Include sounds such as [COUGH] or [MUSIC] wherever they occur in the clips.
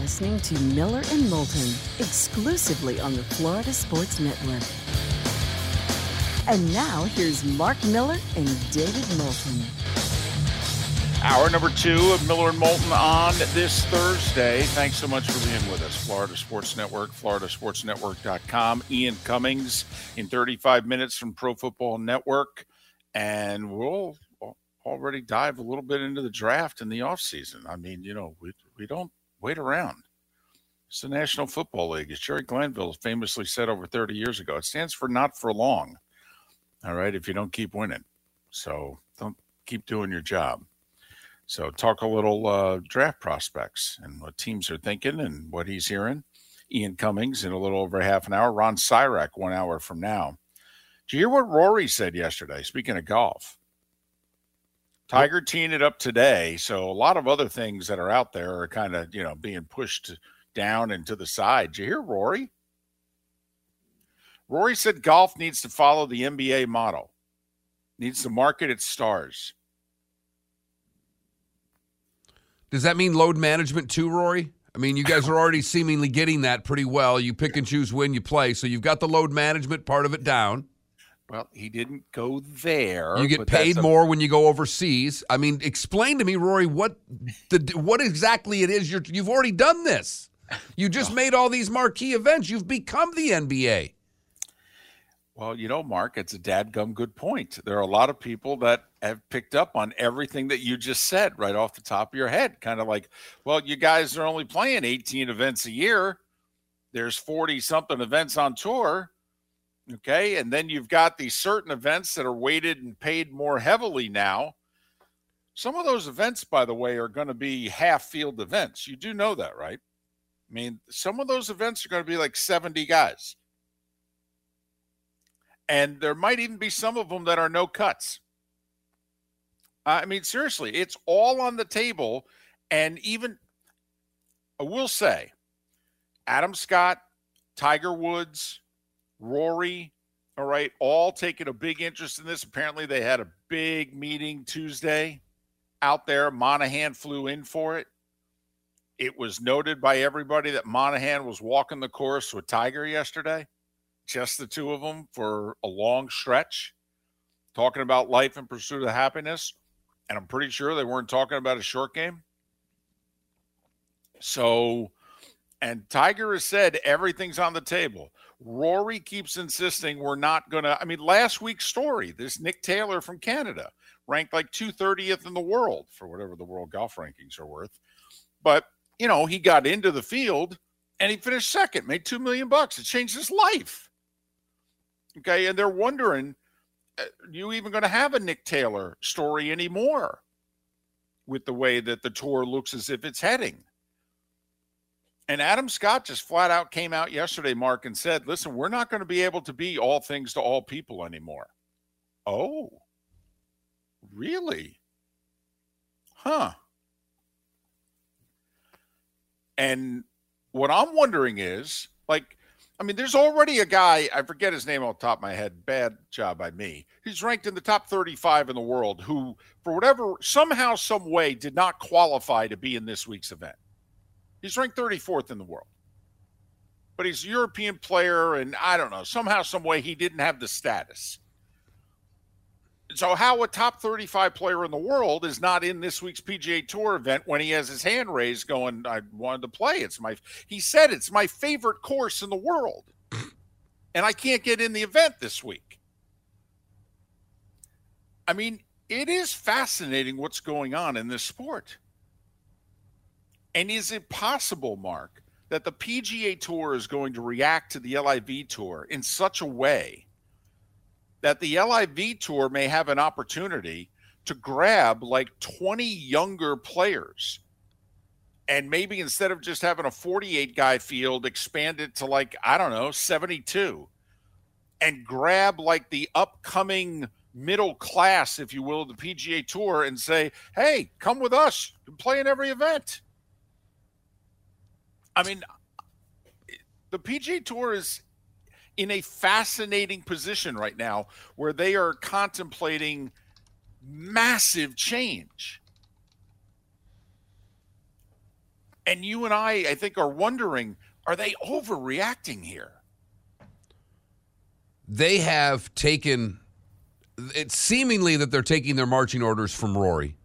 listening to Miller and Moulton exclusively on the Florida Sports Network. And now here's Mark Miller and David Moulton. Hour number two of Miller and Moulton on this Thursday. Thanks so much for being with us. Florida Sports Network, floridasportsnetwork.com. Ian Cummings in 35 minutes from Pro Football Network. And we'll already dive a little bit into the draft in the offseason. I mean, you know, we, we don't wait around. It's the National Football League. As Jerry Glanville famously said over 30 years ago, it stands for not for long. All right, if you don't keep winning. So don't keep doing your job. So talk a little uh, draft prospects and what teams are thinking and what he's hearing. Ian Cummings in a little over half an hour. Ron Sirak one hour from now. Do you hear what Rory said yesterday? Speaking of golf, Tiger teeing it up today. So a lot of other things that are out there are kind of, you know, being pushed down and to the side. Did you hear Rory? Rory said golf needs to follow the NBA model, needs to market its stars. Does that mean load management too, Rory? I mean, you guys are already seemingly getting that pretty well. You pick and choose when you play. So you've got the load management part of it down. Well, he didn't go there. You get paid a- more when you go overseas. I mean, explain to me, Rory, what the what exactly it is you're you've already done this. You just oh. made all these marquee events. You've become the NBA. Well, you know, Mark, it's a dadgum good point. There are a lot of people that have picked up on everything that you just said right off the top of your head. Kind of like, well, you guys are only playing 18 events a year. There's 40 something events on tour. Okay. And then you've got these certain events that are weighted and paid more heavily now. Some of those events, by the way, are going to be half field events. You do know that, right? I mean, some of those events are going to be like 70 guys. And there might even be some of them that are no cuts. I mean, seriously, it's all on the table. And even, I will say, Adam Scott, Tiger Woods, Rory, all right, all taking a big interest in this. Apparently, they had a big meeting Tuesday out there. Monahan flew in for it. It was noted by everybody that Monahan was walking the course with Tiger yesterday, just the two of them for a long stretch, talking about life and pursuit of happiness. And I'm pretty sure they weren't talking about a short game. So, and Tiger has said everything's on the table. Rory keeps insisting we're not going to. I mean, last week's story, this Nick Taylor from Canada ranked like 230th in the world for whatever the world golf rankings are worth. But, you know, he got into the field and he finished second, made 2 million bucks. It changed his life. Okay. And they're wondering, are uh, you even going to have a Nick Taylor story anymore with the way that the tour looks as if it's heading? And Adam Scott just flat out came out yesterday, Mark, and said, listen, we're not going to be able to be all things to all people anymore. Oh, really? Huh. And what I'm wondering is like, I mean, there's already a guy, I forget his name off the top of my head, bad job by me. He's ranked in the top 35 in the world who, for whatever, somehow, some way, did not qualify to be in this week's event. He's ranked 34th in the world. But he's a European player, and I don't know, somehow, some way he didn't have the status. So, how a top 35 player in the world is not in this week's PGA Tour event when he has his hand raised going, I wanted to play. It's my, he said, it's my favorite course in the world. [CLEARS THROAT] And I can't get in the event this week. I mean, it is fascinating what's going on in this sport. And is it possible, Mark, that the PGA Tour is going to react to the LIV Tour in such a way that the LIV Tour may have an opportunity to grab like 20 younger players? And maybe instead of just having a 48 guy field, expand it to like, I don't know, 72 and grab like the upcoming middle class, if you will, of the PGA Tour and say, hey, come with us, and play in every event. I mean, the PGA Tour is in a fascinating position right now where they are contemplating massive change. And you and I, I think, are wondering are they overreacting here? They have taken it's seemingly that they're taking their marching orders from Rory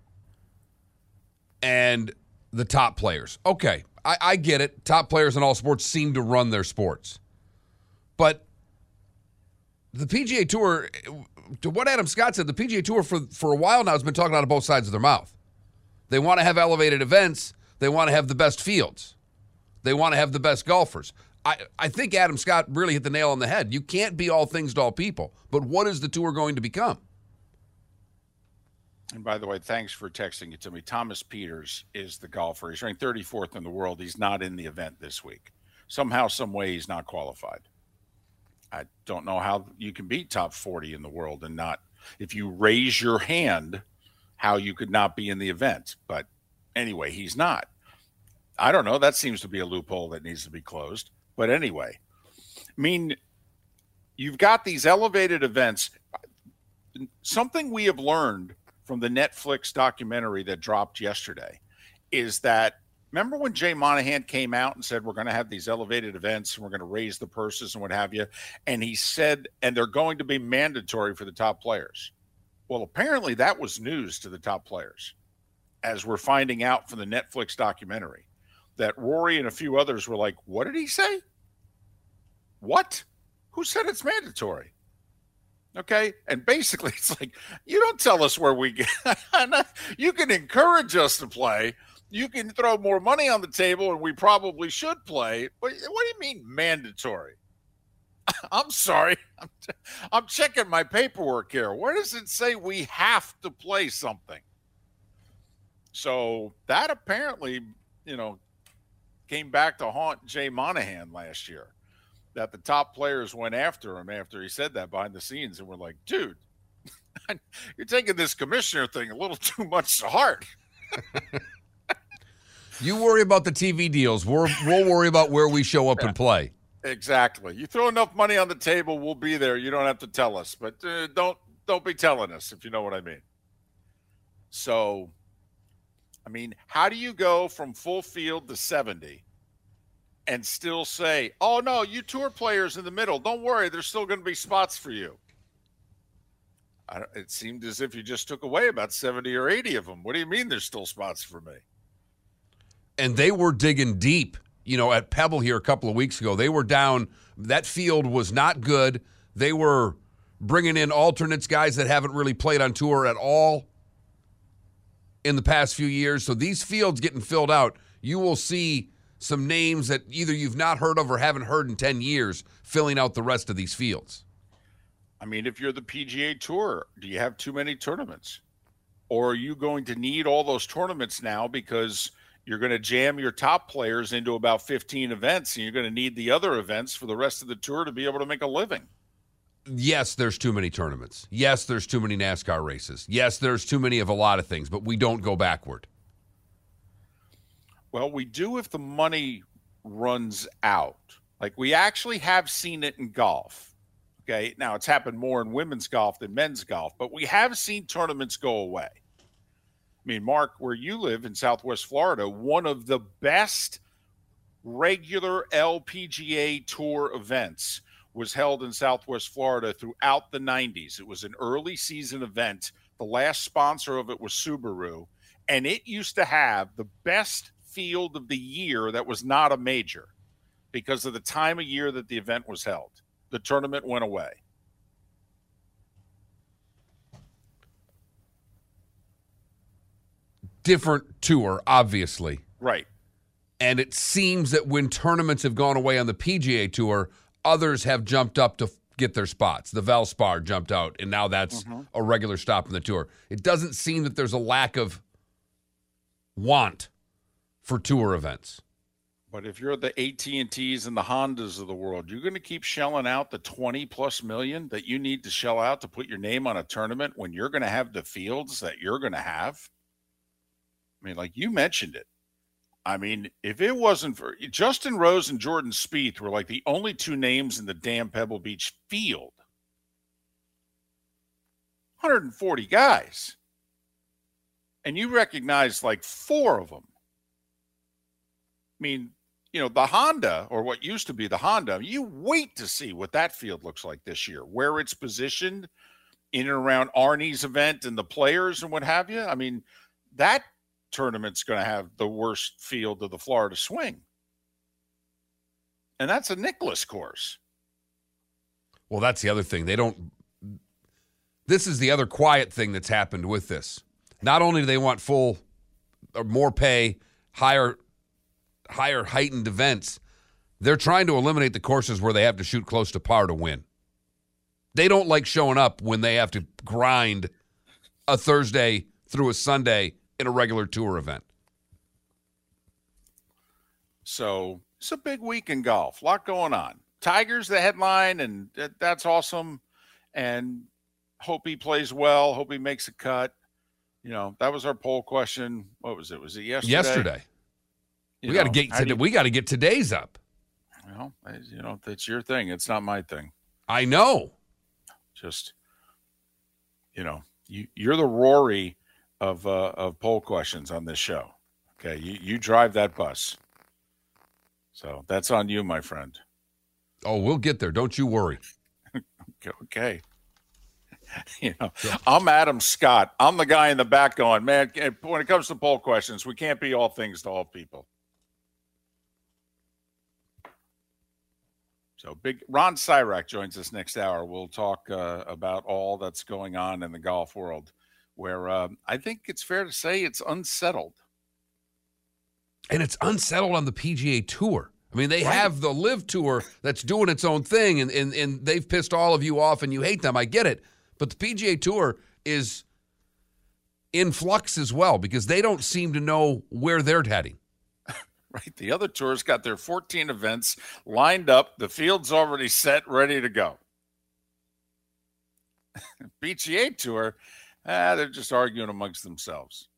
and the top players. Okay, I, I get it. Top players in all sports seem to run their sports. But the PGA Tour, to what Adam Scott said, the PGA Tour for, for a while now has been talking out of both sides of their mouth. They want to have elevated events, they want to have the best fields, they want to have the best golfers. I, I think Adam Scott really hit the nail on the head. You can't be all things to all people. But what is the tour going to become? And by the way, thanks for texting it to me. Thomas Pieters is the golfer. He's ranked 34th in the world. He's not in the event this week. Somehow, some way, he's not qualified. I don't know how you can beat top 40 in the world and not, if you raise your hand, how you could not be in the event. But anyway, he's not. I don't know. That seems to be a loophole that needs to be closed. But anyway, I mean, you've got these elevated events. Something we have learned from the Netflix documentary that dropped yesterday is that remember when Jay Monahan came out and said we're going to have these elevated events and we're going to raise the purses and what have you and he said and they're going to be mandatory for the top players. Well, apparently that was news to the top players as we're finding out from the Netflix documentary that Rory and a few others were like, What did he say? What? Who said it's mandatory? Okay. And basically, [LAUGHS] it's like, you don't tell us where we get. [LAUGHS] you can encourage us to play. You can throw more money on the table, and we probably should play. But what do you mean mandatory? [LAUGHS] I'm sorry. I'm, I'm checking my paperwork here. Where does it say we have to play something? So that apparently, you know, came back to haunt Jay Monahan last year. That the top players went after him after he said that behind the scenes and were like, dude, [LAUGHS] you're taking this commissioner thing a little [LAUGHS] too much to heart. [LAUGHS] you worry about the TV deals. We're, we'll worry about where we show up yeah. and play. Exactly. You throw enough money on the table, we'll be there. You don't have to tell us, but uh, don't don't be telling us if you know what I mean. So I mean, how do you go from full field to 70 and still say, oh, no, you tour players in the middle, don't worry, there's still going to be spots for you? it seemed as if you just took away about 70 or 80 of them. What do you mean there's still spots for me? And they were digging deep, you know, at Pebble here a couple of weeks ago. They were down, that field was not good. They were bringing in alternates, guys that haven't really played on tour at all in the past few years. So these fields getting filled out, you will see some names that either you've not heard of or haven't heard in 10 years filling out the rest of these fields. I mean, if you're the PGA Tour, do you have too many tournaments? Or are you going to need all those tournaments now because you're going to jam your top players into about 15 events and you're going to need the other events for the rest of the tour to be able to make a living? yes, there's too many tournaments. Yes, there's too many NASCAR races. Yes, there's too many of a lot of things, but we don't go backward. Well, we do if the money runs out. Like we actually have seen it in golf. Okay. Now it's happened more in women's golf than men's golf, but we have seen tournaments go away. I mean, Mark, where you live in Southwest Florida, one of the best regular LPGA tour events was held in Southwest Florida throughout the 90s. It was an early season event. The last sponsor of it was Subaru, and it used to have the best field of the year that was not a major because of the time of year that the event was held. The tournament went away. Different tour, obviously. Right. And it seems that when tournaments have gone away on the PGA Tour, others have jumped up to get their spots. The Valspar jumped out, and now that's mm-hmm. a regular stop in the tour. It doesn't seem that there's a lack of want for tour events. But if you're the AT&Ts and the Hondas of the world, you're going to keep shelling out the 20 plus million that you need to shell out to put your name on a tournament when you're going to have the fields that you're going to have. I mean, like you mentioned it. I mean, if it wasn't for Justin Rose and Jordan Spieth were like the only two names in the damn Pebble Beach field. 140 guys. And you recognize like four of them. Mean, you know, the Honda or what used to be the Honda, you wait to see what that field looks like this year, where it's positioned in and around Arnie's event and the players and what have you. I mean, that tournament's going to have the worst field of the Florida swing. And that's a Nicklaus course. Well, that's the other thing. They don't. This is the other quiet thing that's happened with this. Not only do they want full or more pay, higher, higher heightened events, they're trying to eliminate the courses where they have to shoot close to par to win. They don't like showing up when they have to grind a Thursday through a Sunday in a regular tour event. So it's a big week in golf. A lot going on. Tigers the headline, and that, that's awesome. And hope he plays well. Hope he makes a cut. You know, that was our poll question. What was it? Was it yesterday? Yesterday. We got to get today, you, we got to get today's up. Well, you know, that's your thing. It's not my thing. I know. Just you know, you you're the Rory of uh, of poll questions on this show. Okay, you you drive that bus. So that's on you, my friend. Oh, we'll get there. Don't you worry. [LAUGHS] okay. [LAUGHS] You know, I'm Adam Scott. I'm the guy in the back going, man, when it comes to poll questions, we can't be all things to all people. So big Ron Sirak joins us next hour. We'll talk uh, about all that's going on in the golf world, where um, I think it's fair to say it's unsettled. And it's unsettled on the PGA Tour. I mean, they right. have the LIV tour that's doing its own thing, and, and, and they've pissed all of you off and you hate them. I get it. But the PGA Tour is in flux as well because they don't seem to know where they're heading. Right. The other tours got their 14 events lined up. The field's already set, ready to go. [LAUGHS] PGA Tour, ah, they're just arguing amongst themselves.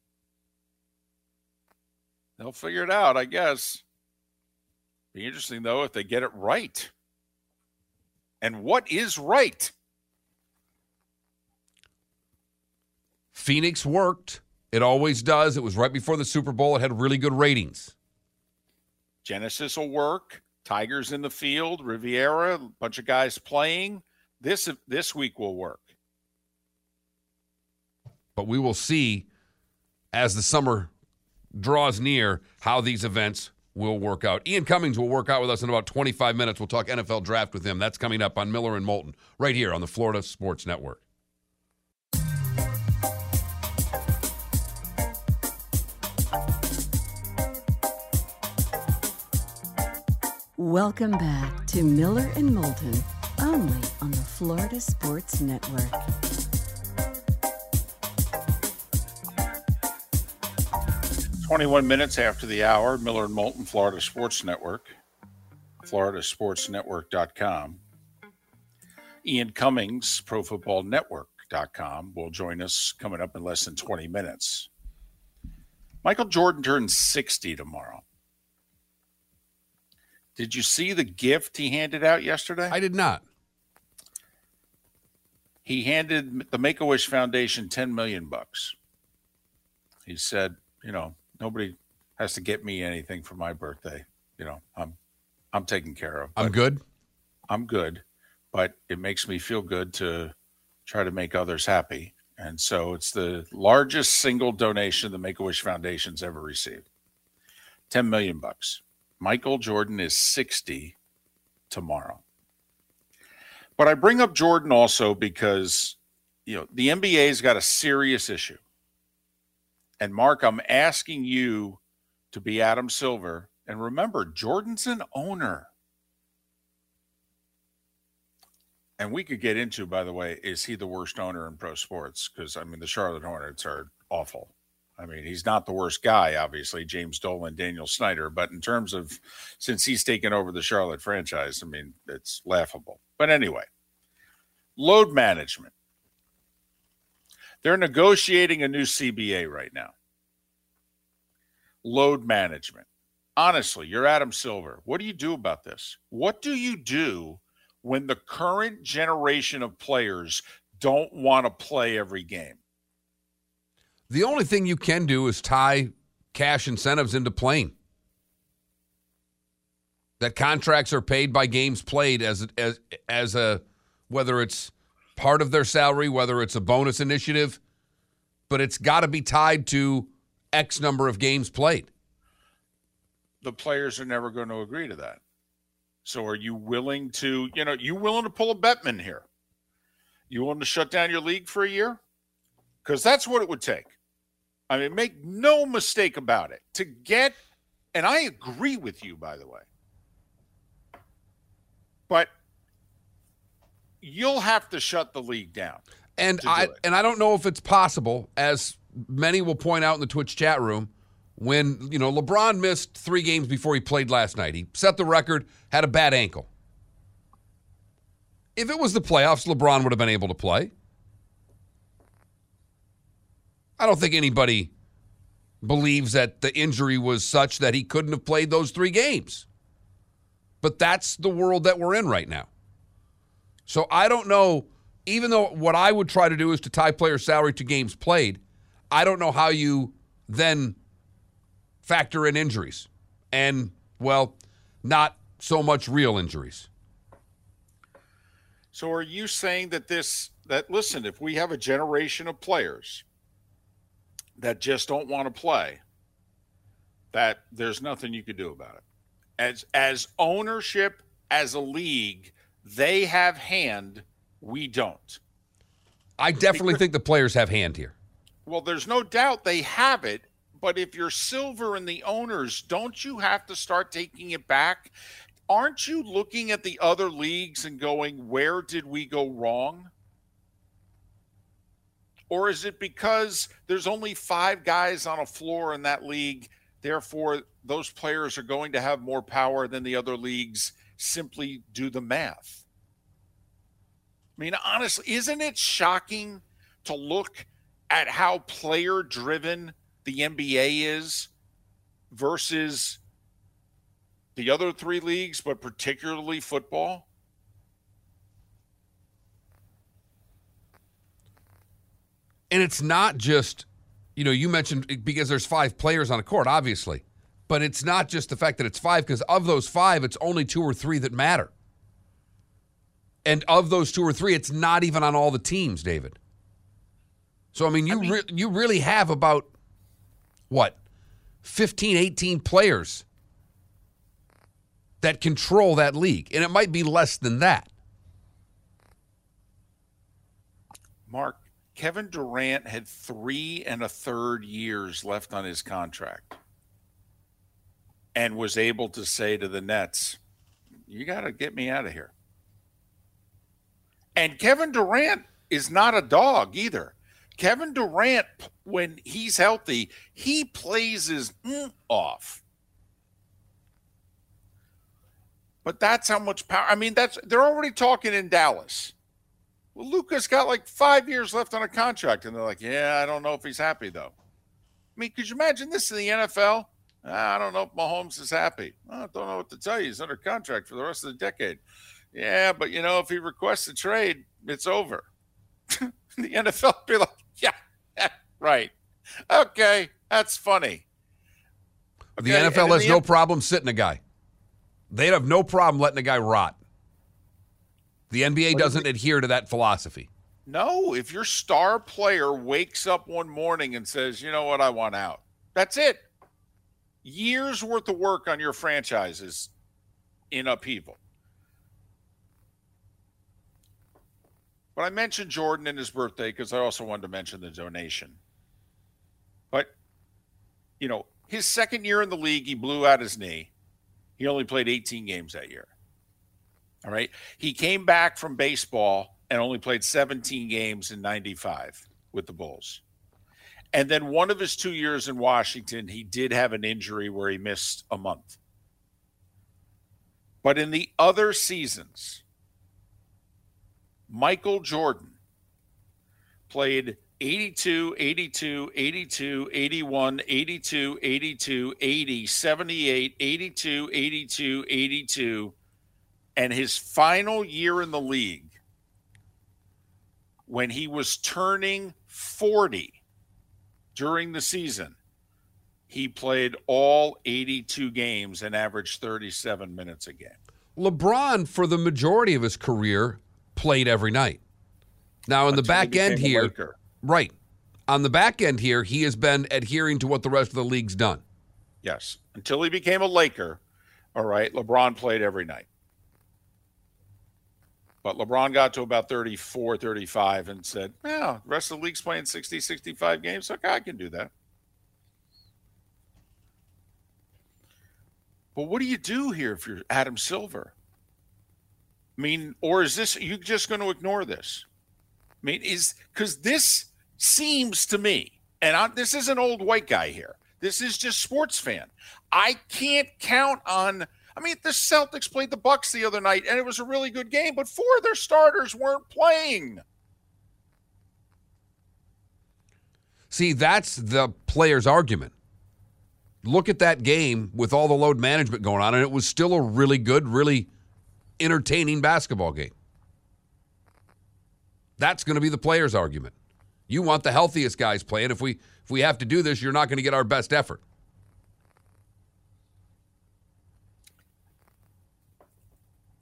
They'll figure it out, I guess. Be interesting though if they get it right. And what is right? Phoenix worked. It always does. It was right before the Super Bowl. It had really good ratings. Genesis will work. Tigers in the field, Riviera, a bunch of guys playing. This this week will work. But we will see as the summer draws near how these events will work out. Ian Cummings will work out with us in about 25 minutes. We'll talk NFL draft with him. That's coming up on Miller and Moulton right here on the Florida Sports Network. Welcome back to Miller and Moulton, only on the Florida Sports Network. 21 minutes after the hour, Miller and Moulton, Florida Sports Network, floridasportsnetwork.com. Ian Cummings, profootballnetwork.com, will join us coming up in less than 20 minutes. Michael Jordan turns 60 tomorrow. Did you see the gift he handed out yesterday? I did not. He handed the Make a Wish Foundation 10 million bucks. He said, you know, nobody has to get me anything for my birthday. You know, I'm I'm taken care of. I'm good. I'm good, but it makes me feel good to try to make others happy. And so it's the largest single donation the Make-A-Wish Foundation's ever received. 10 million bucks. Michael Jordan is 60 tomorrow. But I bring up Jordan also because you know, the NBA's got a serious issue. And Mark, I'm asking you to be Adam Silver. And remember, Jordan's an owner. And we could get into, by the way, is he the worst owner in pro sports? Because, I mean, the Charlotte Hornets are awful. I mean, he's not the worst guy, obviously, James Dolan, Daniel Snyder. But in terms of since he's taken over the Charlotte franchise, I mean, it's laughable. But anyway, load management. They're negotiating a new CBA right now. Load management. Honestly, you're Adam Silver. What do you do about this? What do you do when the current generation of players don't want to play every game? The only thing you can do is tie cash incentives into playing. that contracts are paid by games played as as as a whether it's part of their salary, whether it's a bonus initiative, but it's got to be tied to X number of games played. The players are never going to agree to that. So are you willing to, you know, you willing to pull a Bettman here? You willing to shut down your league for a year? Because that's what it would take. I mean, make no mistake about it. To get, and I agree with you, by the way, but you'll have to shut the league down. And I it. and I don't know if it's possible, as many will point out in the Twitch chat room, when you know LeBron missed three games before he played last night. He set the record, had a bad ankle. If it was the playoffs, LeBron would have been able to play. I don't think anybody believes that the injury was such that he couldn't have played those three games. But that's the world that we're in right now. So I don't know, even though what I would try to do is to tie player salary to games played, I don't know how you then factor in injuries. And, well, not so much real injuries. So are you saying that this, that listen, if we have a generation of players that just don't want to play, that there's nothing you can do about it? as as ownership as a league, they have hand, we don't. I definitely think the players have hand here. Well, there's no doubt they have it, but if you're silver and the owners, don't you have to start taking it back? Aren't you looking at the other leagues and going, where did we go wrong? Or is it because there's only five guys on a floor in that league Therefore, those players are going to have more power than the other leagues. Simply do the math. I mean, honestly, isn't it shocking to look at how player driven the NBA is versus the other three leagues, but particularly football? And it's not just you know, you mentioned because there's five players on a court, obviously, but it's not just the fact that it's five, because of those five, it's only two or three that matter. And of those two or three, it's not even on all the teams, David. So, I mean, you, I mean, re- you really have about, what, 15, 18 players that control that league. And it might be less than that. Mark, Kevin Durant had three and a third years left on his contract and was able to say to the Nets, You got to get me out of here. And Kevin Durant is not a dog either. Kevin Durant, when he's healthy, he plays his mm off. But that's how much power. I mean, that's they're already talking in Dallas. Well, Luka's got like five years left on a contract, and they're like, "Yeah, I don't know if he's happy though." I mean, could you imagine this in the NFL? Ah, I don't know if Mahomes is happy. I don't know what to tell you. He's under contract for the rest of the decade. Yeah, but you know, if he requests a trade, it's over. [LAUGHS] the NFL be like, yeah, right. Okay, that's funny. Okay, the NFL has the no N- problem sitting a guy. They'd have no problem letting a guy rot. The NBA doesn't adhere to that philosophy. No, if your star player wakes up one morning and says, "You know what, I want out." That's it. Years worth of work on your franchises in upheaval. But I mentioned Jordan and his birthday because I also wanted to mention the donation. But you know, his second year in the league, he blew out his knee. He only played 18 games that year. All right. He came back from baseball and only played 17 games in 95 with the Bulls. And then one of his two years in Washington, he did have an injury where he missed a month. But in the other seasons, Michael Jordan played 82, 82, 82, 81, 82, 82, 80, 78, 82, 82, 82, and his final year in the league, when he was turning 40 during the season, he played all 82 games and averaged 37 minutes a game. LeBron, for the majority of his career, played every night. Now, in the back end here, right. On the back end here, he has been adhering to what the rest of the league's done. Yes. Until he became a Laker, all right, LeBron played every night. But LeBron got to about 34, 35 and said, yeah, the rest of the league's playing 60, 65 games. Okay, I can do that. But what do you do here if you're Adam Silver? I mean, or is this, you just going to ignore this? I mean, is because this seems to me, and I, this is an old white guy here. This is just sports fan. I can't count on. I mean, the Celtics played the Bucks the other night, and it was a really good game, but four of their starters weren't playing. See, that's the player's argument. Look at that game with all the load management going on, and it was still a really good, really entertaining basketball game. That's going to be the player's argument. You want the healthiest guys playing. If we if we have to do this, you're not going to get our best effort.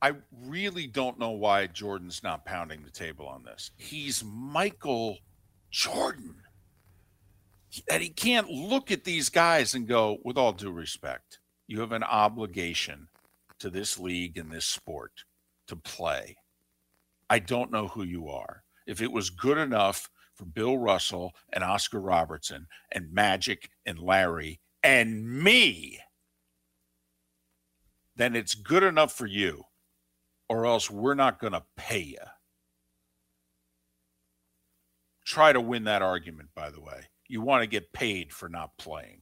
I really don't know why Jordan's not pounding the table on this. He's Michael Jordan. And he can't look at these guys and go, with all due respect, you have an obligation to this league and this sport to play. I don't know who you are if it was good enough for Bill Russell and Oscar Robertson and Magic and Larry and me, then it's good enough for you, or else we're not going to pay you. Try to win that argument, by the way. You want to get paid for not playing.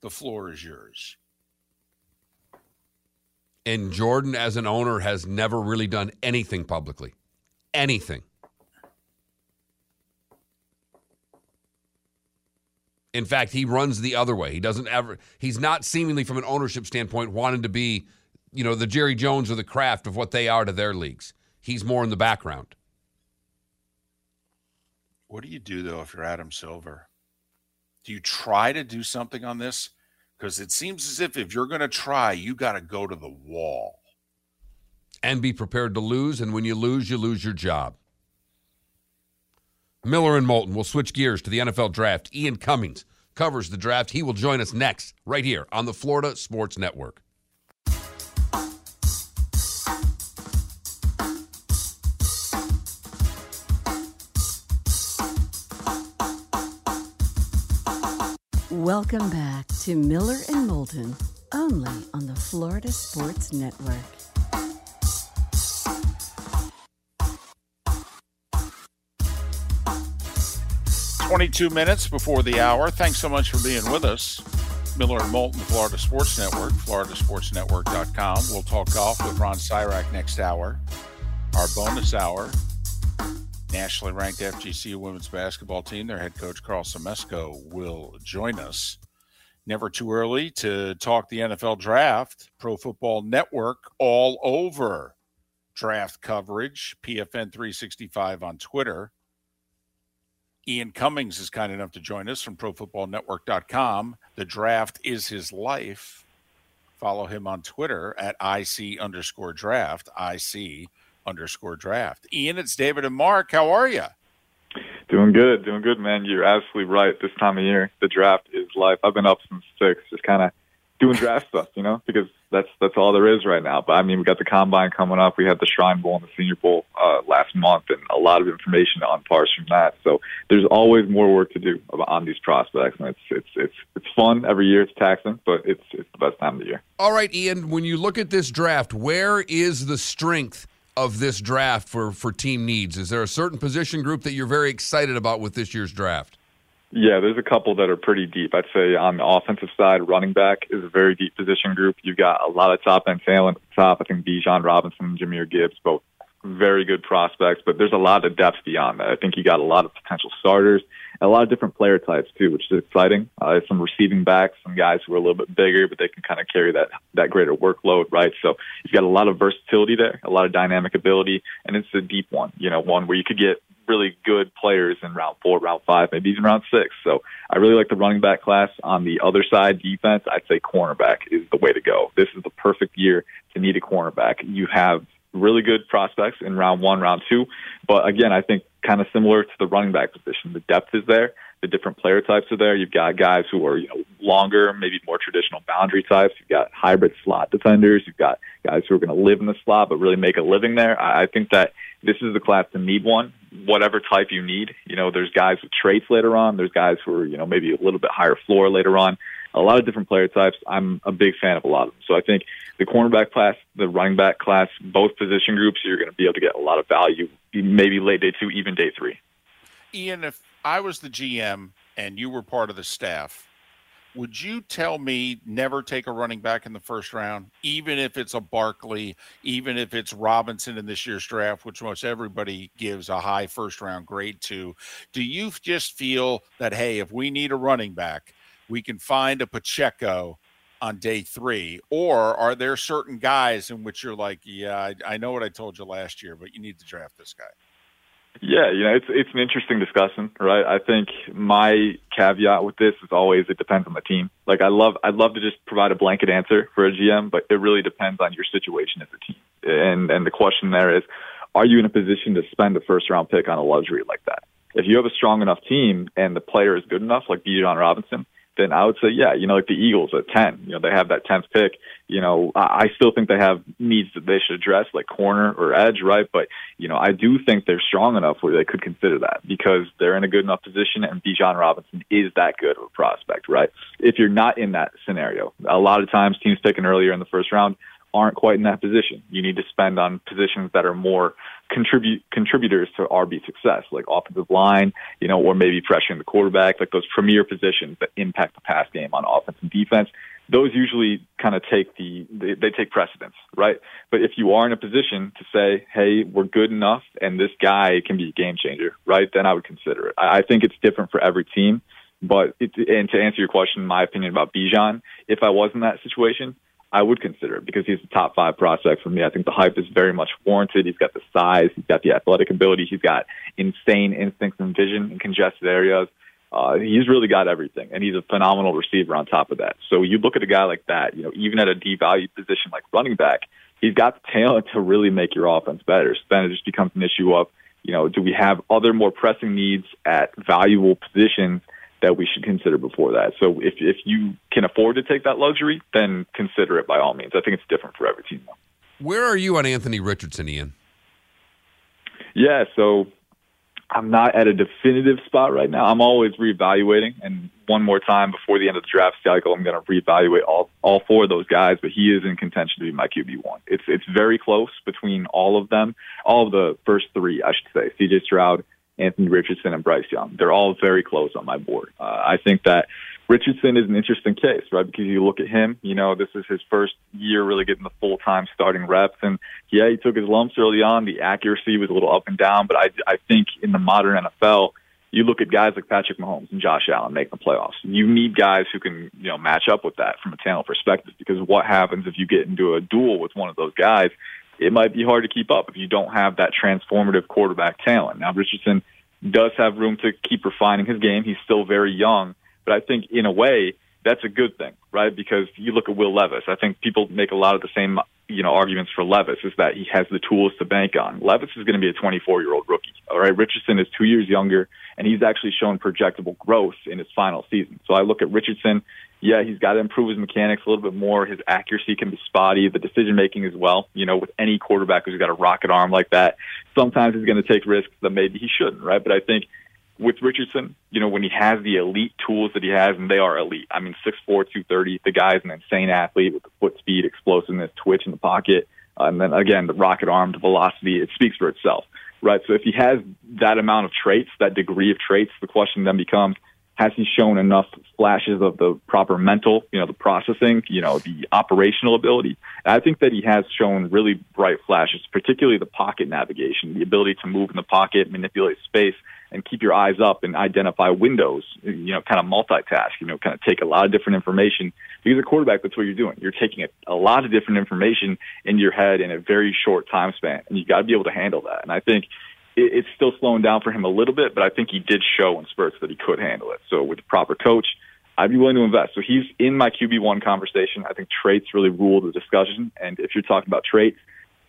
The floor is yours. And Jordan, as an owner, has never really done anything publicly. Anything. In fact, he runs the other way. He doesn't ever, he's not seemingly from an ownership standpoint wanting to be, you know, the Jerry Jones or the Kraft of what they are to their leagues. He's more in the background. What do you do, though, if you're Adam Silver? Do you try to do something on this? Because it seems as if if you're going to try, you got to go to the wall. And be prepared to lose. And when you lose, you lose your job. Miller and Moulton will switch gears to the NFL draft. Ian Cummings covers the draft. He will join us next, right here on the Florida Sports Network. Welcome back to Miller and Moulton, only on the Florida Sports Network. 22 minutes before the hour. Thanks so much for being with us. Miller and Moulton, Florida Sports Network, floridasportsnetwork.com. We'll talk golf with Ron Sirak next hour. Our bonus hour, nationally ranked FGC women's basketball team, their head coach Karl Smesko will join us. Never too early to talk the NFL draft. Pro Football Network all over draft coverage. PFN 365 on Twitter. Ian Cummings is kind enough to join us from ProFootballNetwork.com. The draft is his life. Follow him on Twitter at IC underscore draft, IC underscore draft. Ian, it's David and Mark. How are you? Doing good, doing good, man. You're absolutely right. This time of year, the draft is life. I've been up since six, just kind of doing draft [LAUGHS] stuff, you know, because that's that's all there is right now. But I mean, we got the combine coming up. We had the Shrine Bowl and the Senior Bowl uh, last month, and a lot of information on parse from that. So there's always more work to do on these prospects, and it's it's it's it's fun every year. It's taxing, but it's it's the best time of the year. All right, Ian. When you look at this draft, where is the strength? Of this draft for, for team needs, is there a certain position group that you're very excited about with this year's draft? Yeah, there's a couple that are pretty deep. I'd say on the offensive side, running back is a very deep position group. You've got a lot of top end talent at the top. I think Bijan Robinson, Jahmyr Gibbs, both very good prospects, but there's a lot of depth beyond that. I think you got a lot of potential starters, a lot of different player types too, which is exciting. Uh, some receiving backs, some guys who are a little bit bigger, but they can kind of carry that that greater workload, right? So you've got a lot of versatility there, a lot of dynamic ability, and it's a deep one. You know, one where you could get really good players in round four, round five, maybe even round six. So I really like the running back class. On the other side, defense, I'd say cornerback is the way to go. This is the perfect year to need a cornerback. You have really good prospects in round one, round two. But again, I think kind of similar to the running back position. The depth is there. The different player types are there. You've got guys who are you know longer, maybe more traditional boundary types. You've got hybrid slot defenders. You've got guys who are going to live in the slot but really make a living there. I think that this is the class to need one, whatever type you need. You know, there's guys with traits later on. There's guys who are you know maybe a little bit higher floor later on. A lot of different player types. I'm a big fan of a lot of them. So I think the cornerback class, the running back class, both position groups, you're going to be able to get a lot of value, maybe late day two, even day three. Ian, if I was the GM and you were part of the staff, would you tell me never take a running back in the first round, even if it's a Barkley, even if it's Robinson in this year's draft, which most everybody gives a high first round grade to? Do you just feel that, hey, if we need a running back, we can find a Pacheco on day three? Or are there certain guys in which you're like, yeah, I, I know what I told you last year, but you need to draft this guy? Yeah, you know, it's it's an interesting discussion, right? I think my caveat with this is always it depends on the team. Like I love I'd love to just provide a blanket answer for a GM, but it really depends on your situation as a team. And and the question there is, are you in a position to spend a first round pick on a luxury like that? If you have a strong enough team and the player is good enough, like Bijan Robinson, then I would say, yeah, you know, like the Eagles at 10, you know, they have that 10th pick. You know, I I still think they have needs that they should address, like corner or edge, right? But, you know, I do think they're strong enough where they could consider that because they're in a good enough position and Bijan Robinson is that good of a prospect, right? If you're not in that scenario, a lot of times teams taken earlier in the first round aren't quite in that position. You need to spend on positions that are more contribute contributors to RB success, like offensive line, you know, or maybe pressuring the quarterback, like those premier positions that impact the pass game on offense and defense. Those usually kind of take the they, they take precedence, right? But if you are in a position to say, "Hey, we're good enough, and this guy can be a game changer," right? Then I would consider it. I, I think it's different for every team. But it, and to answer your question, my opinion about Bijan, if I was in that situation, I would consider it because he's a top five prospect for me. I think the hype is very much warranted. He's got the size, he's got the athletic ability, he's got insane instincts and vision in congested areas. Uh, he's really got everything, and he's a phenomenal receiver on top of that. So you look at a guy like that, you know, even at a devalued position like running back, he's got the talent to really make your offense better. So then it just becomes an issue of, you know, do we have other more pressing needs at valuable positions – that we should consider before that. So if if you can afford to take that luxury, then consider it by all means. I think it's different for every team. Though. Where are you on Anthony Richardson, Ian? Yeah, so I'm not at a definitive spot right now. I'm always reevaluating, and one more time before the end of the draft cycle, I'm going to reevaluate all all four of those guys. But he is in contention to be my QB one. It's it's very close between all of them, all of the first three, I should say. C.J. Stroud, Anthony Richardson and Bryce Young. They're all very close on my board. Uh, I think that Richardson is an interesting case, right? Because you look at him, you know, this is his first year really getting the full time starting reps. And yeah, he took his lumps early on. The accuracy was a little up and down, but I, I think in the modern NFL, you look at guys like Patrick Mahomes and Josh Allen making the playoffs. You need guys who can, you know, match up with that from a talent perspective because what happens if you get into a duel with one of those guys it might be hard to keep up if you don't have that transformative quarterback talent. Now, Richardson does have room to keep refining his game. He's still very young, but I think in a way that's a good thing, right? Because you look at Will Levis. I think people make a lot of the same, you know, arguments for Levis is that he has the tools to bank on. Levis is going to be a 24 year old rookie. All right. Richardson is two years younger and he's actually shown projectable growth in his final season. So I look at Richardson yeah, he's got to improve his mechanics a little bit more. His accuracy can be spotty. The decision making as well. You know, with any quarterback who's got a rocket arm like that, sometimes he's going to take risks that maybe he shouldn't, right? But I think with Richardson, you know, when he has the elite tools that he has, and they are elite. I mean, six four, two thirty. The guy's an insane athlete with the foot speed, explosiveness, twitch in the pocket, and then again the rocket arm, the velocity. It speaks for itself, right? So if he has that amount of traits, that degree of traits, the question then becomes has he shown enough flashes of the proper mental, you know, the processing, you know, the operational ability? And I think that he has shown really bright flashes, particularly the pocket navigation, the ability to move in the pocket, manipulate space, and keep your eyes up and identify windows, you know, kind of multitask, you know, kind of take a lot of different information. Because a quarterback, that's what you're doing. You're taking a, a lot of different information in your head in a very short time span, and you got to be able to handle that. And I think it, it's still slowing down for him a little bit, but I think he did show in spurts that he could handle it. So with the proper coach, I'd be willing to invest. So he's in my QB1 conversation. I think traits really rule the discussion. And if you're talking about traits,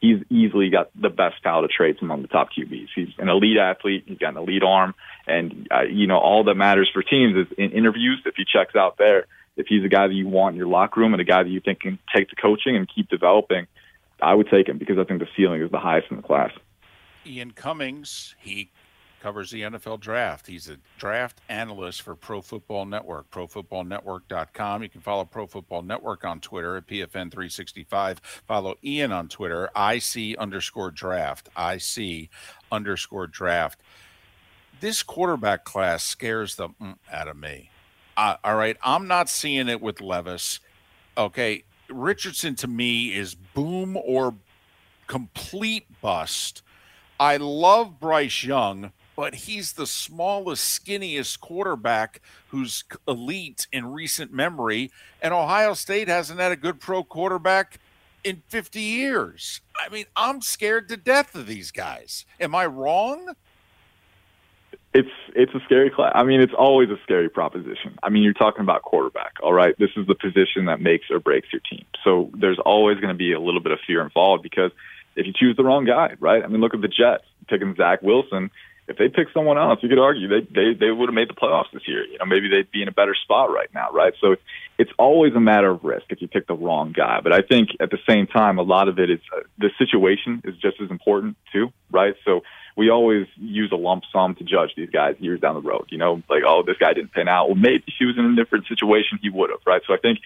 he's easily got the best palette of traits among the top QBs. He's an elite athlete. He's got an elite arm. And, uh, you know, all that matters for teams is in interviews, if he checks out there, if he's a guy that you want in your locker room and a guy that you think can take the coaching and keep developing, I would take him because I think the ceiling is the highest in the class. Ian Cummings, he covers the NFL draft. He's a draft analyst for Pro Football Network, profootballnetwork.com. You can follow Pro Football Network on Twitter at PFN365. Follow Ian on Twitter, IC underscore draft, IC underscore draft. This quarterback class scares the out of me. Uh, all right, I'm not seeing it with Levis. Okay, Richardson to me is boom or complete bust. I love Bryce Young, but he's the smallest, skinniest quarterback who's elite in recent memory. And Ohio State hasn't had a good pro quarterback in 50 years. I mean, I'm scared to death of these guys. Am I wrong? It's it's a scary class. I mean, it's always a scary proposition. I mean, you're talking about quarterback, all right? This is the position that makes or breaks your team. So there's always going to be a little bit of fear involved because if you choose the wrong guy, right? I mean, look at the Jets picking Zach Wilson if they pick someone else, you could argue they they they would have made the playoffs this year. You know, maybe they'd be in a better spot right now, right? So it's always a matter of risk if you pick the wrong guy. But I think at the same time, a lot of it is uh, the situation is just as important too, right? So we always use a lump sum to judge these guys years down the road. You know, like oh, this guy didn't pan out. Well, maybe if he was in a different situation, he would have, right? So I think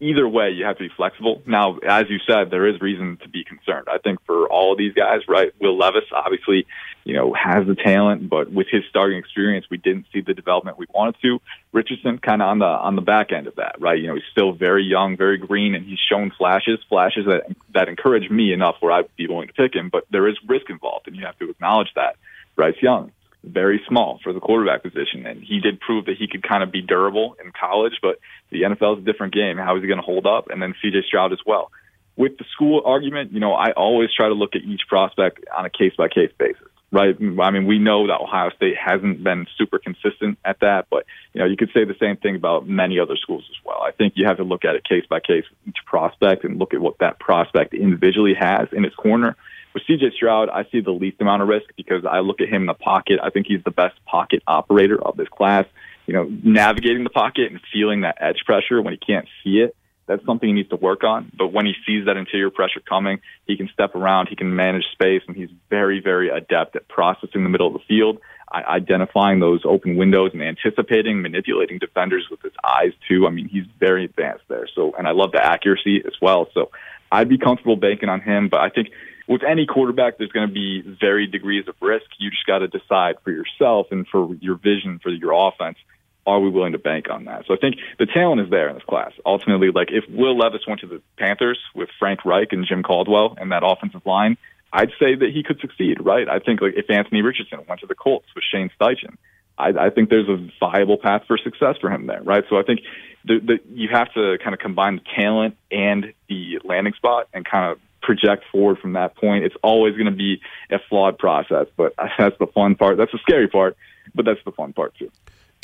either way, you have to be flexible. Now, as you said, there is reason to be concerned. I think for all of these guys, right? Will Levis obviously, you know, has the talent, but with his starting experience, we didn't see the development we wanted to. Richardson kind of on the on the back end of that, right? You know, he's still very young, very green, and he's shown flashes, flashes that that encourage me enough where I'd be willing to pick him. But there is risk involved, and you have to acknowledge that. Bryce Young, very small for the quarterback position. And he did prove that he could kind of be durable in college, but the NFL is a different game. How is he going to hold up? And then CJ Stroud as well. With the school argument, you know, I always try to look at each prospect on a case by case basis, right? I mean, we know that Ohio State hasn't been super consistent at that, but, you know, you could say the same thing about many other schools as well. I think you have to look at it case by case each prospect and look at what that prospect individually has in his corner with CJ Stroud, I see the least amount of risk because I look at him in the pocket. I think he's the best pocket operator of this class. You know, navigating the pocket and feeling that edge pressure when he can't see it, that's something he needs to work on. But when he sees that interior pressure coming, he can step around, he can manage space, and he's very, very adept at processing the middle of the field, identifying those open windows and anticipating, manipulating defenders with his eyes too. I mean, he's very advanced there. So, and I love the accuracy as well. So I'd be comfortable banking on him, but I think with any quarterback, there's going to be varied degrees of risk. You just got to decide for yourself and for your vision for your offense. Are we willing to bank on that? So I think the talent is there in this class. Ultimately, like if Will Levis went to the Panthers with Frank Reich and Jim Caldwell and that offensive line, I'd say that he could succeed, right? I think like if Anthony Richardson went to the Colts with Shane Steichen, I, I think there's a viable path for success for him there, right? So I think the, the, you have to kind of combine the talent and the landing spot and kind of project forward from that point. It's always going to be a flawed process, but [LAUGHS] that's the fun part. That's the scary part, but that's the fun part too.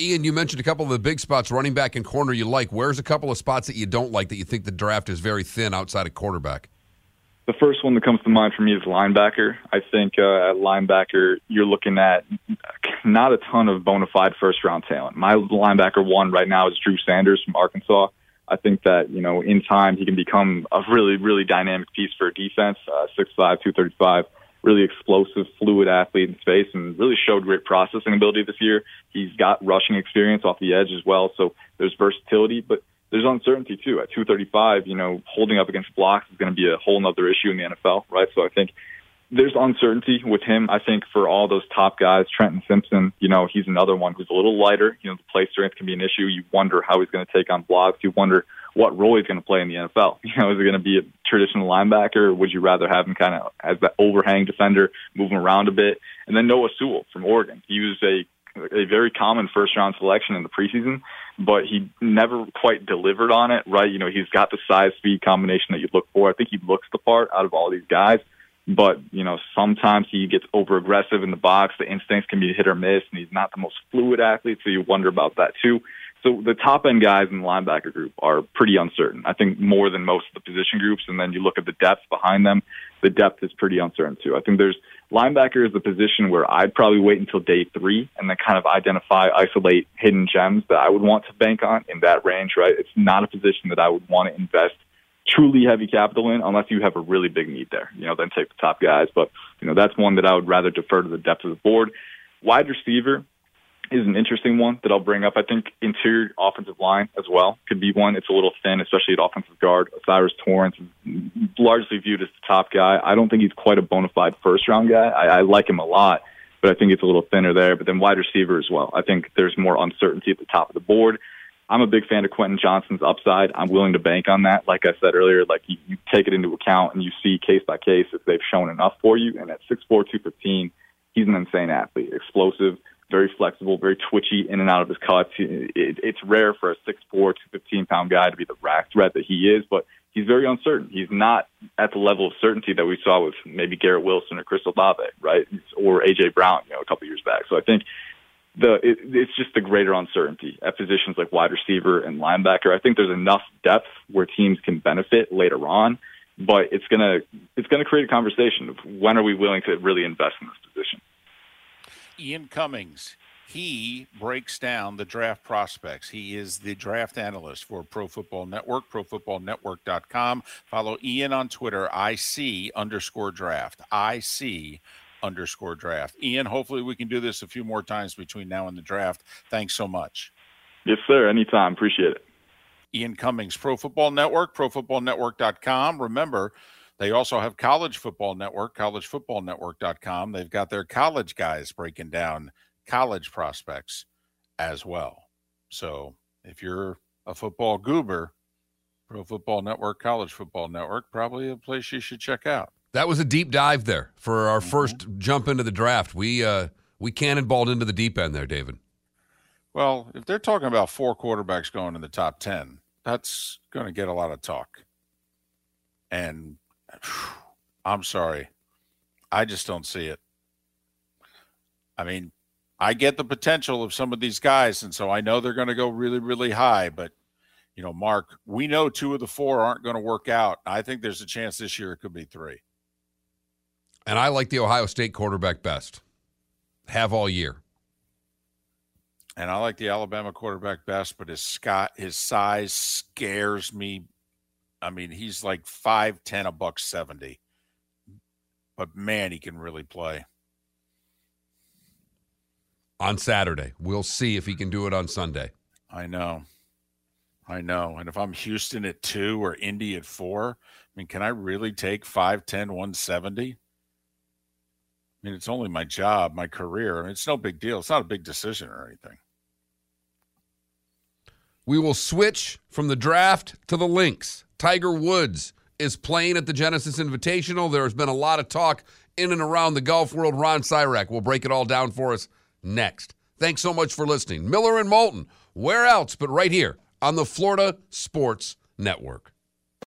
Ian, you mentioned a couple of the big spots, running back and corner you like. Where's a couple of spots that you don't like that you think the draft is very thin outside of quarterback? The first one that comes to mind for me is linebacker. I think uh, at linebacker, you're looking at not a ton of bona fide first round talent. My linebacker one right now is Drew Sanders from Arkansas. I think that, you know, in time he can become a really, really dynamic piece for defense, uh, 6'5", 235, really explosive, fluid athlete in space and really showed great processing ability this year. He's got rushing experience off the edge as well. So there's versatility, but there's uncertainty too. At 235, you know, holding up against blocks is going to be a whole other issue in the NFL, right? So I think there's uncertainty with him. I think for all those top guys, Trenton Simpson, you know, he's another one who's a little lighter. You know, the play strength can be an issue. You wonder how he's going to take on blocks. You wonder what role he's going to play in the NFL. [LAUGHS] You know, is it going to be a traditional linebacker? Or would you rather have him kind of as that overhang defender, moving around a bit? And then Noah Sewell from Oregon. He was a a very common first round selection in the preseason, but he never quite delivered on it, right? You know, he's got the size speed combination that you look for. I think he looks the part out of all these guys but you know sometimes he gets over aggressive in the box. The instincts can be hit or miss, and he's not the most fluid athlete, so you wonder about that too. So the top end guys in the linebacker group are pretty uncertain. I think more than most of the position groups. And then you look at the depth behind them, the depth is pretty uncertain too. I think there's linebacker is the position where I'd probably wait until day three and then kind of identify, isolate hidden gems that I would want to bank on in that range, right? It's not a position that I would want to invest truly heavy capital in unless you have a really big need there. You know, then take the top guys. But, you know, that's one that I would rather defer to the depth of the board. Wide receiver, is an interesting one that I'll bring up. I think interior offensive line as well could be one. It's a little thin, especially at offensive guard. O'Cyrus Torrence is largely viewed as the top guy. I don't think he's quite a bona fide first round guy. I, I like him a lot, but I think it's a little thinner there. But then wide receiver as well. I think there's more uncertainty at the top of the board. I'm a big fan of Quentin Johnston's upside. I'm willing to bank on that. Like I said earlier, like you, you take it into account and you see case by case if they've shown enough for you. And at 6'4", 215, he's an insane athlete, explosive very flexible, very twitchy in and out of his cuts. It, it's rare for a 6'4", 215 pound guy to be the rack threat that he is, but he's very uncertain. He's not at the level of certainty that we saw with maybe Garrett Wilson or Chris Olave, right? Or AJ Brown, you know, a couple years back. So I think the it, it's just the greater uncertainty at positions like wide receiver and linebacker. I think there's enough depth where teams can benefit later on, but it's gonna it's gonna create a conversation of when are we willing to really invest in this position. Ian Cummings. He breaks down the draft prospects. He is the draft analyst for Pro Football Network, profootballnetwork.com. Follow Ian on Twitter, IC underscore draft. IC underscore draft. Ian, hopefully we can do this a few more times between now and the draft. Thanks so much. Yes, sir. Anytime. Appreciate it. Ian Cummings, Pro Football Network, profootballnetwork.com. Remember, they also have College Football Network, collegefootballnetwork.com. They've got their college guys breaking down college prospects as well. So if you're a football goober, Pro Football Network, College Football Network, probably a place you should check out. That was a deep dive there for our first jump into the draft. We uh, we cannonballed into the deep end there, David. Well, if they're talking about four quarterbacks going in the top ten, that's going to get a lot of talk. And I'm sorry. I just don't see it. I mean, I get the potential of some of these guys, and so I know they're going to go really, really high. But, you know, Mark, we know two of the four aren't going to work out. I think there's a chance this year it could be three. And I like the Ohio State quarterback best. Have all year. And I like the Alabama quarterback best, but his Scott his size scares me I mean, he's like five ten, a buck seventy, but man, he can really play. On Saturday, we'll see if he can do it on Sunday. I know, I know. And if I'm Houston at two or Indy at four, I mean, can I really take 5'10", 170? I mean, it's only my job, my career. I mean, it's no big deal. It's not a big decision or anything. We will switch from the draft to the links. Tiger Woods is playing at the Genesis Invitational. There has been a lot of talk in and around the golf world. Ron Sirak will break it all down for us next. Thanks so much for listening. Miller and Moulton, where else but right here on the Florida Sports Network.